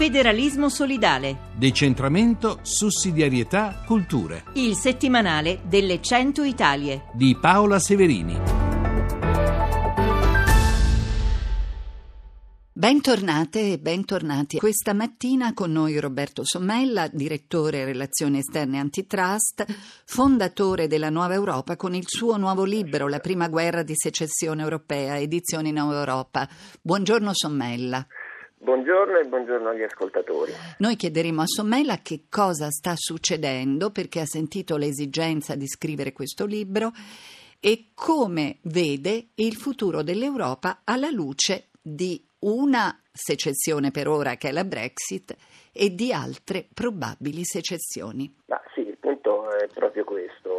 Federalismo solidale. Decentramento, sussidiarietà, culture. Il settimanale delle 100 Italie. Di Paola Severini. Bentornate e bentornati. Questa mattina con noi Roberto Sommella, direttore Relazioni Esterne Antitrust, fondatore della Nuova Europa con il suo nuovo libro La prima guerra di secessione europea, edizioni Nuova Europa. Buongiorno Sommella. Buongiorno e buongiorno agli ascoltatori. Noi chiederemo a Sommella che cosa sta succedendo perché ha sentito l'esigenza di scrivere questo libro e come vede il futuro dell'Europa alla luce di una secessione per ora che è la Brexit e di altre probabili secessioni. Ma sì, il punto è proprio questo.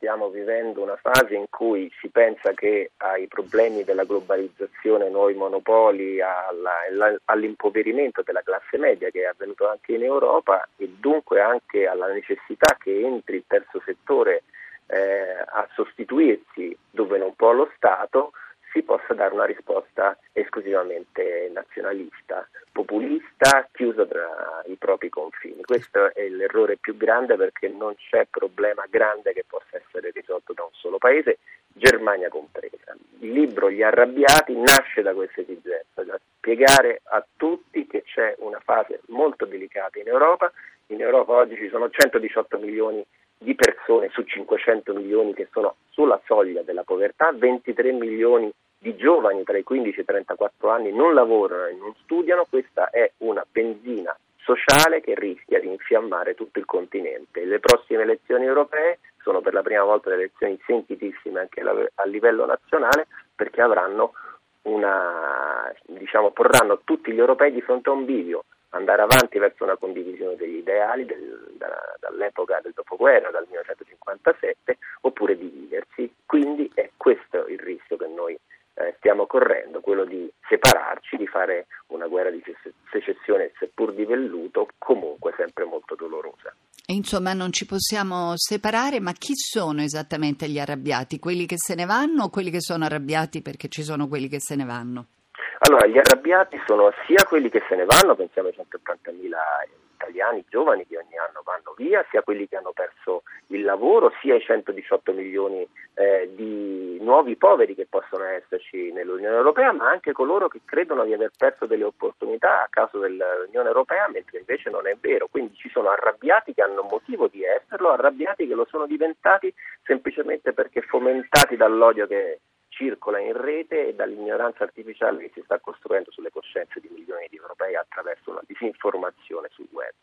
Stiamo vivendo una fase in cui si pensa che ai problemi della globalizzazione, nuovi monopoli, alla, all'impoverimento della classe media che è avvenuto anche in Europa e dunque anche alla necessità che entri il terzo settore eh, a sostituirsi dove non può lo Stato, si possa dare una risposta esclusivamente nazionalista, populista, chiusa tra i propri confini. Questo è l'errore più grande perché non c'è problema grande che possa essere risolto da un solo paese, Germania compresa. Il libro Gli arrabbiati nasce da questa esigenza, da spiegare a tutti che c'è una fase molto delicata in Europa. In Europa oggi ci sono 118 milioni di persone su 500 milioni che sono sulla soglia della povertà, 23 milioni di giovani tra i 15 e i 34 anni non lavorano e non studiano, questa è una benzina sociale che rischia di infiammare tutto il continente. Le prossime elezioni europee sono per la prima volta elezioni sentitissime anche a livello nazionale perché avranno una, diciamo, porranno tutti gli europei di fronte a un bivio andare avanti verso una condivisione degli ideali del, da, dall'epoca del dopoguerra, dal 1957, oppure dividersi. Quindi è questo il rischio che noi eh, stiamo correndo, quello di separarci, di fare una guerra di secessione, seppur di velluto, comunque sempre molto dolorosa. E insomma non ci possiamo separare, ma chi sono esattamente gli arrabbiati? Quelli che se ne vanno o quelli che sono arrabbiati perché ci sono quelli che se ne vanno? Allora, gli arrabbiati sono sia quelli che se ne vanno, pensiamo ai 180.000 italiani giovani che ogni anno vanno via, sia quelli che hanno perso il lavoro, sia i 118 milioni eh, di nuovi poveri che possono esserci nell'Unione Europea, ma anche coloro che credono di aver perso delle opportunità a causa dell'Unione Europea, mentre invece non è vero. Quindi ci sono arrabbiati che hanno motivo di esserlo, arrabbiati che lo sono diventati semplicemente perché fomentati dall'odio che circola in rete e dall'ignoranza artificiale che si sta costruendo sulle coscienze di milioni europei attraverso una disinformazione sul web.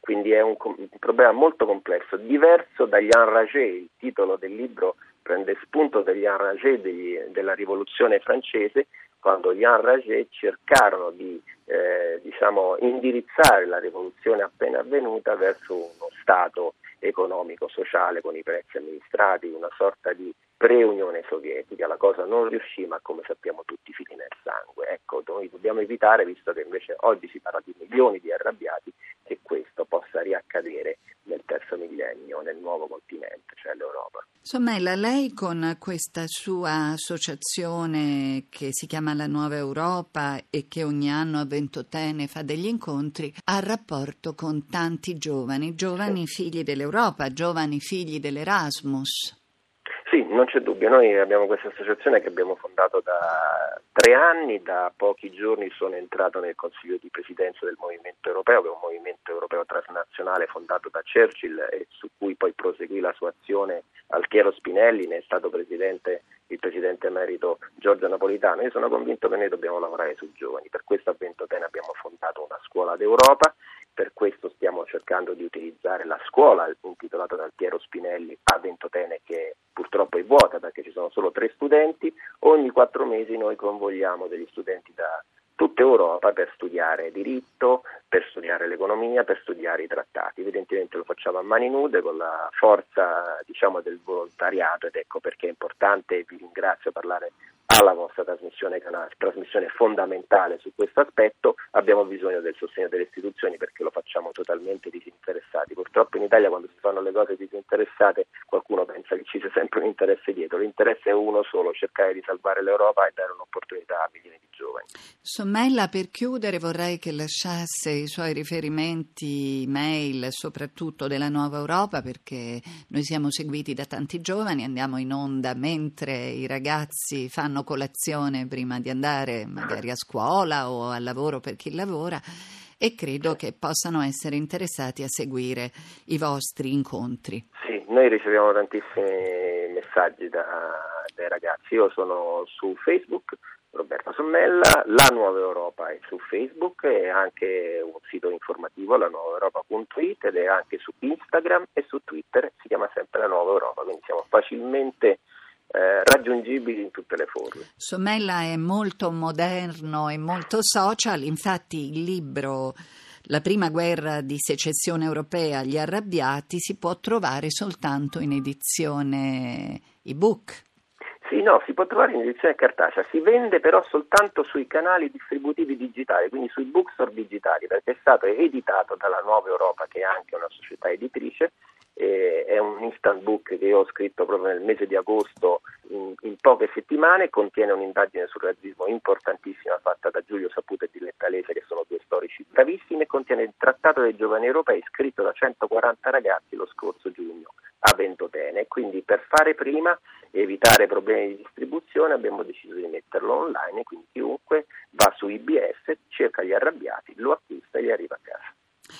Quindi è un, un problema molto complesso, diverso dagli enragés, il titolo del libro prende spunto dagli enragés degli, della rivoluzione francese, quando gli enragés cercarono di eh, diciamo, indirizzare la rivoluzione appena avvenuta verso uno Stato economico-sociale con i prezzi amministrati, una sorta di pre-Unione Sovietica, la cosa non riuscì, ma come sappiamo tutti finì nel sangue. Ecco, noi dobbiamo evitare, visto che invece oggi si parla di milioni di arrabbiati, che questo possa riaccadere nel terzo millennio, nel nuovo continente, cioè l'Europa. Sommella, lei con questa sua associazione che si chiama La Nuova Europa e che ogni anno a Ventotene fa degli incontri, ha rapporto con tanti giovani, giovani figli dell'Europa, giovani figli dell'Erasmus. Sì, non c'è dubbio, noi abbiamo questa associazione che abbiamo fondato da tre anni, da pochi giorni sono entrato nel Consiglio di Presidenza del Movimento Europeo, che è un movimento europeo transnazionale fondato da Churchill e su cui poi proseguì la sua azione Altiero Spinelli, ne è stato presidente il presidente emerito Giorgio Napolitano. Io sono convinto che noi dobbiamo lavorare sui giovani, per questo a Ventotene abbiamo fondato una scuola d'Europa. Per questo stiamo cercando di utilizzare la scuola intitolata da Piero Spinelli a Ventotene che vuota perché ci sono solo tre studenti, ogni quattro mesi noi convogliamo degli studenti da tutta Europa per studiare diritto, per studiare l'economia, per studiare i trattati. Evidentemente lo facciamo a mani nude con la forza diciamo, del volontariato ed ecco perché è importante, vi ringrazio, parlare alla vostra trasmissione canale, trasmissione fondamentale su questo aspetto, abbiamo bisogno del sostegno delle istituzioni perché lo facciamo totalmente disinteressati. Purtroppo in Italia quando si fanno le cose disinteressate qualcuno pensa che ci sia sempre un interesse dietro, l'interesse è uno solo, cercare di salvare l'Europa e dare un'opportunità a milioni di giovani. Sommella, per chiudere vorrei che lasciasse i suoi riferimenti mail, soprattutto della Nuova Europa, perché noi siamo seguiti da tanti giovani, andiamo in onda mentre i ragazzi fanno colazione prima di andare magari a scuola o al lavoro per chi lavora e credo che possano essere interessati a seguire i vostri incontri. Sì, noi riceviamo tantissimi messaggi da, dai ragazzi. Io sono su Facebook, Roberta Sommella, La Nuova Europa è su Facebook e anche un sito informativo, la lanuovaeuropa.it ed è anche su Instagram e su Twitter, si chiama sempre La Nuova Europa, quindi siamo facilmente eh, raggiungibili in tutte le forme. Sommella è molto moderno e molto social, infatti il libro La prima guerra di secessione europea agli arrabbiati si può trovare soltanto in edizione ebook. Sì, no, si può trovare in edizione cartacea, si vende però soltanto sui canali distributivi digitali, quindi sui bookstore digitali, perché è stato editato dalla Nuova Europa, che è anche una società editrice, che io ho scritto proprio nel mese di agosto in, in, poche settimane, contiene un'indagine sul razzismo importantissima fatta da Giulio Saputo e Diletta Lese, che sono due storici bravissimi, e contiene il Trattato dei giovani europei scritto da 140 ragazzi lo scorso giugno a Ventotene. Quindi per fare prima e evitare problemi di distribuzione abbiamo deciso di metterlo online, quindi chiunque va su IBS, cerca gli arrabbiati, lo acquista e gli arriva a casa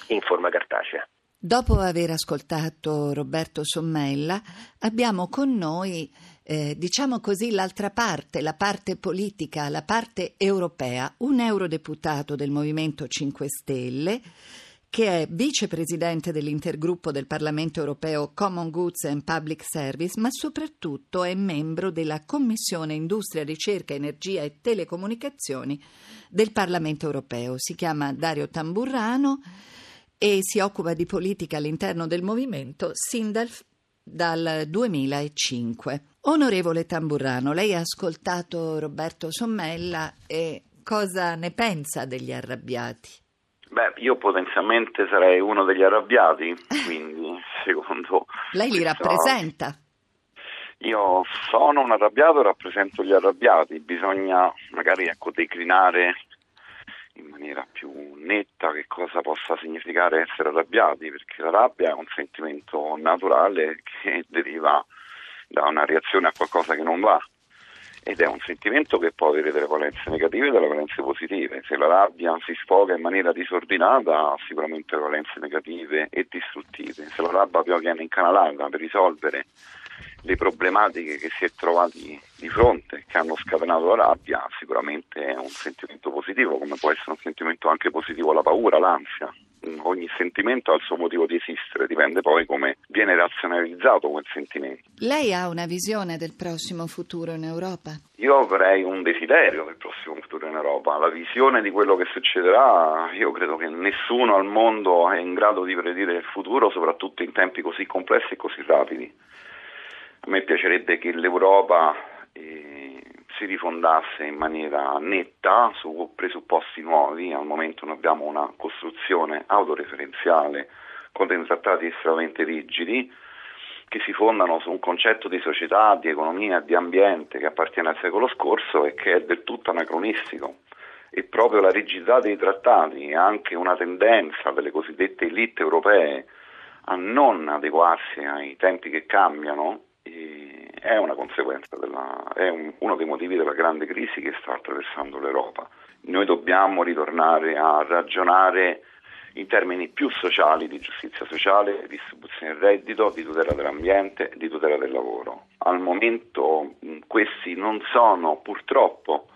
in forma cartacea. Dopo aver ascoltato Roberto Sommella, abbiamo con noi, eh, diciamo così, l'altra parte, la parte politica, la parte europea, un eurodeputato del Movimento 5 Stelle che è vicepresidente dell'intergruppo del Parlamento europeo Common Goods and Public Service, ma soprattutto è membro della Commissione Industria, Ricerca, Energia e Telecomunicazioni del Parlamento europeo. Si chiama Dario Tamburrano e si occupa di politica all'interno del movimento sin dal, dal 2005. Onorevole Tamburrano, lei ha ascoltato Roberto Sommella e cosa ne pensa degli arrabbiati? Beh, io potenzialmente sarei uno degli arrabbiati, quindi secondo... Lei li rappresenta? Io sono un arrabbiato e rappresento gli arrabbiati, bisogna magari ecco, declinare in maniera più netta che cosa possa significare essere arrabbiati, perché la rabbia è un sentimento naturale che deriva da una reazione a qualcosa che non va ed è un sentimento che può avere delle valenze negative e delle valenze positive. Se la rabbia si sfoga in maniera disordinata ha sicuramente valenze negative e distruttive. Se la rabbia viene incanalata per risolvere le problematiche che si è trovati di fronte, che hanno scatenato la rabbia, sicuramente è un sentimento positivo, come può essere un sentimento anche positivo la paura, l'ansia. Ogni sentimento ha il suo motivo di esistere, dipende poi come viene razionalizzato quel sentimento. Lei ha una visione del prossimo futuro in Europa? Io avrei un desiderio del prossimo futuro in Europa, la visione di quello che succederà, io credo che nessuno al mondo è in grado di predire il futuro, soprattutto in tempi così complessi e così rapidi. A me piacerebbe che l'Europa eh, si rifondasse in maniera netta su presupposti nuovi. Al momento noi abbiamo una costruzione autoreferenziale con dei trattati estremamente rigidi che si fondano su un concetto di società, di economia, di ambiente che appartiene al secolo scorso e che è del tutto anacronistico. E proprio la rigidità dei trattati e anche una tendenza delle cosiddette elite europee a non adeguarsi ai tempi che cambiano è una conseguenza, della, è un, uno dei motivi della grande crisi che sta attraversando l'Europa. Noi dobbiamo ritornare a ragionare in termini più sociali di giustizia sociale, di distribuzione del reddito, di tutela dell'ambiente, di tutela del lavoro. Al momento questi non sono purtroppo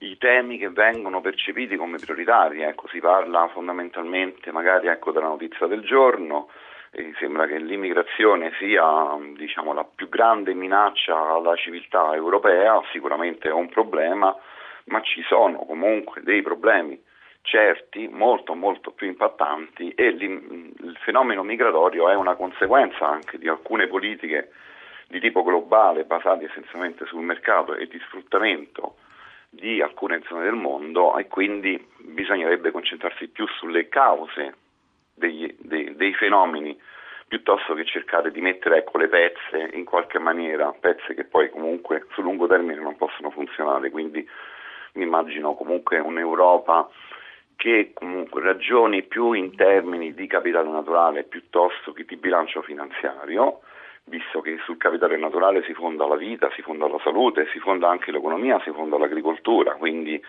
i temi che vengono percepiti come prioritari, ecco, si parla fondamentalmente magari ecco, della notizia del giorno, mi sembra che l'immigrazione sia diciamo, la più grande minaccia alla civiltà europea, sicuramente è un problema, ma ci sono comunque dei problemi certi, molto molto più impattanti e il fenomeno migratorio è una conseguenza anche di alcune politiche di tipo globale basati essenzialmente sul mercato e di sfruttamento di alcune zone del mondo e quindi bisognerebbe concentrarsi più sulle cause degli, dei, dei, fenomeni piuttosto che cercare di mettere ecco, le pezze in qualche maniera, pezze che poi comunque sul lungo termine non possono funzionare, quindi mi immagino comunque un'Europa che ragioni più in termini di capitale naturale piuttosto che di bilancio finanziario, visto che sul capitale naturale si fonda la vita, si fonda la salute, si fonda anche l'economia, si fonda l'agricoltura, quindi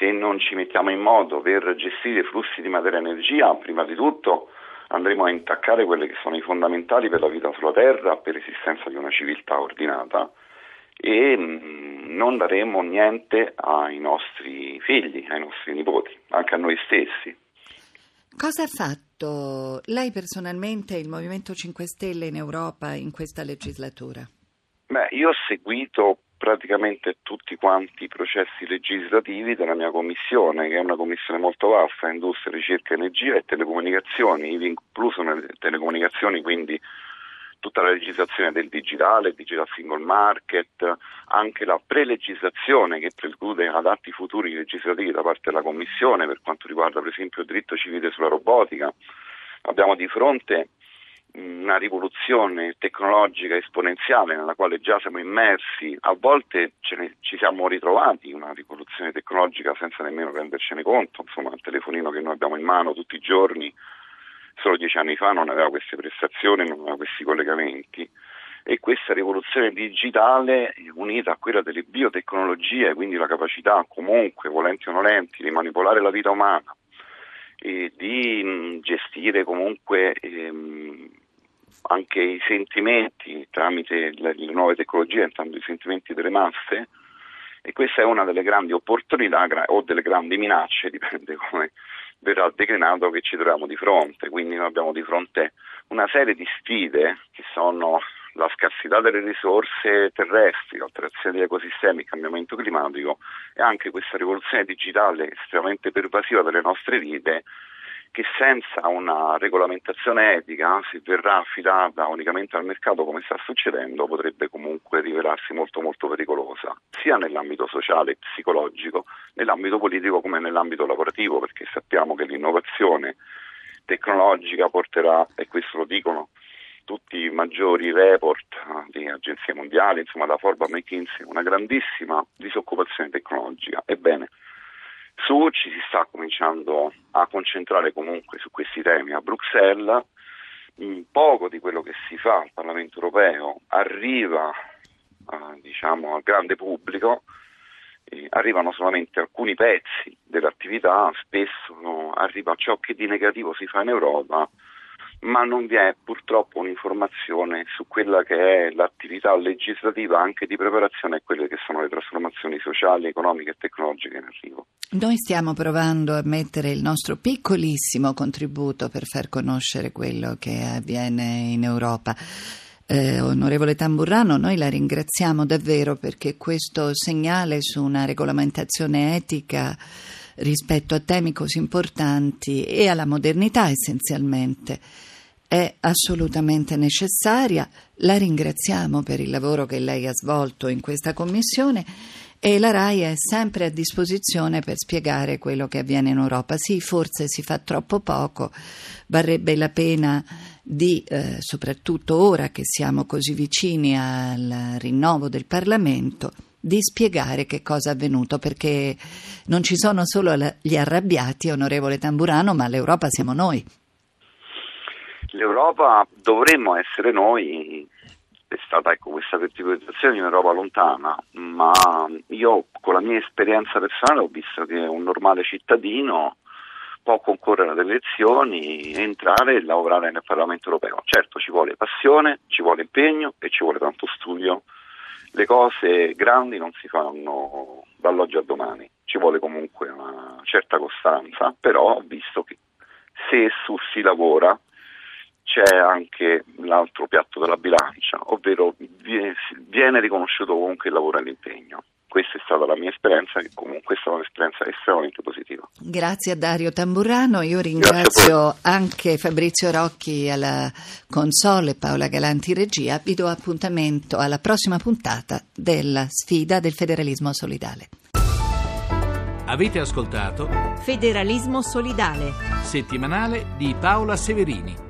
se non ci mettiamo in modo per gestire i flussi di materia e energia, prima di tutto andremo a intaccare quelli che sono i fondamentali per la vita sulla Terra, per l'esistenza di una civiltà ordinata e mm, non daremo niente ai nostri figli, ai nostri nipoti, anche a noi stessi. Cosa ha fatto lei personalmente e il Movimento 5 Stelle in Europa in questa legislatura? Beh, io ho seguito praticamente tutti quanti i processi legislativi della mia commissione, che è una commissione molto vasta, industria, ricerca, energia e telecomunicazioni, incluso nelle telecomunicazioni, quindi tutta la legislazione del digitale, digital single market, anche la prelegislazione che preclude ad atti futuri legislativi da parte della Commissione per quanto riguarda per esempio il diritto civile sulla robotica. Abbiamo di fronte una rivoluzione tecnologica esponenziale nella quale già siamo immersi, a volte ne, ci siamo ritrovati una rivoluzione tecnologica senza nemmeno rendercene conto, insomma il telefonino che noi abbiamo in mano tutti i giorni solo dieci anni fa non aveva queste prestazioni, non aveva questi collegamenti. E questa rivoluzione digitale unita a quella delle biotecnologie, quindi la capacità comunque, volenti o nolenti, di manipolare la vita umana e di gestire comunque ehm, anche i sentimenti tramite le, le nuove tecnologie, entrando i sentimenti delle masse, e questa è una delle grandi opportunità o delle grandi minacce, dipende come verrà declinato che ci troviamo di fronte. Quindi noi abbiamo di fronte una serie di sfide che sono la scarsità delle risorse terrestri, l'alterazione degli ecosistemi, il cambiamento climatico e anche questa rivoluzione digitale estremamente pervasiva delle nostre vite che senza una regolamentazione etica, se verrà affidata unicamente al mercato come sta succedendo, potrebbe comunque rivelarsi molto molto pericolosa, sia nell'ambito sociale e psicologico, nell'ambito politico come nell'ambito lavorativo, perché sappiamo che l'innovazione tecnologica porterà, e questo lo dicono tutti i maggiori report eh, di agenzie mondiali, insomma da Forbes a McKinsey, una grandissima disoccupazione tecnologica. Ebbene, su ci si sta cominciando a concentrare comunque su questi temi a Bruxelles, poco di quello che si fa al Parlamento europeo arriva eh, diciamo, al grande pubblico, eh, arrivano solamente alcuni pezzi dell'attività, spesso no, arriva ciò che di negativo si fa in Europa ma non vi è purtroppo un'informazione su quella che è l'attività legislativa anche di preparazione a quelle che sono le trasformazioni sociali, economiche e tecnologiche in arrivo. Noi stiamo provando a mettere il nostro piccolissimo contributo per far conoscere quello che avviene in Europa. Eh, onorevole Tamburrano, noi la ringraziamo davvero perché questo segnale su una regolamentazione etica rispetto a temi così importanti e alla modernità essenzialmente è assolutamente necessaria. La ringraziamo per il lavoro che lei ha svolto in questa commissione e la RAI è sempre a disposizione per spiegare quello che avviene in Europa. Sì, forse si fa troppo poco, varrebbe la pena di, eh, soprattutto ora che siamo così vicini al rinnovo del Parlamento, di spiegare che cosa è avvenuto, perché non ci sono solo gli arrabbiati, onorevole Tamburano, ma l'Europa siamo noi l'Europa dovremmo essere noi, è stata ecco, questa verticalizzazione di un'Europa lontana, ma io con la mia esperienza personale ho visto che un normale cittadino può concorrere alle elezioni, entrare e lavorare nel Parlamento europeo. Certo ci vuole passione, ci vuole impegno e ci vuole tanto studio. Le cose grandi non si fanno dall'oggi al domani, ci vuole comunque una certa costanza, però ho visto che se su si lavora c'è anche l'altro piatto della bilancia, ovvero viene riconosciuto comunque il lavoro e l'impegno. questa è stata la mia esperienza, che comunque è stata un'esperienza estremamente positiva. Grazie a Dario Tamburrano, io ringrazio anche Fabrizio Rocchi alla console e Paola Galanti regia. Vi do appuntamento alla prossima puntata della sfida del federalismo solidale. Avete ascoltato Federalismo solidale. settimanale di Paola Severini.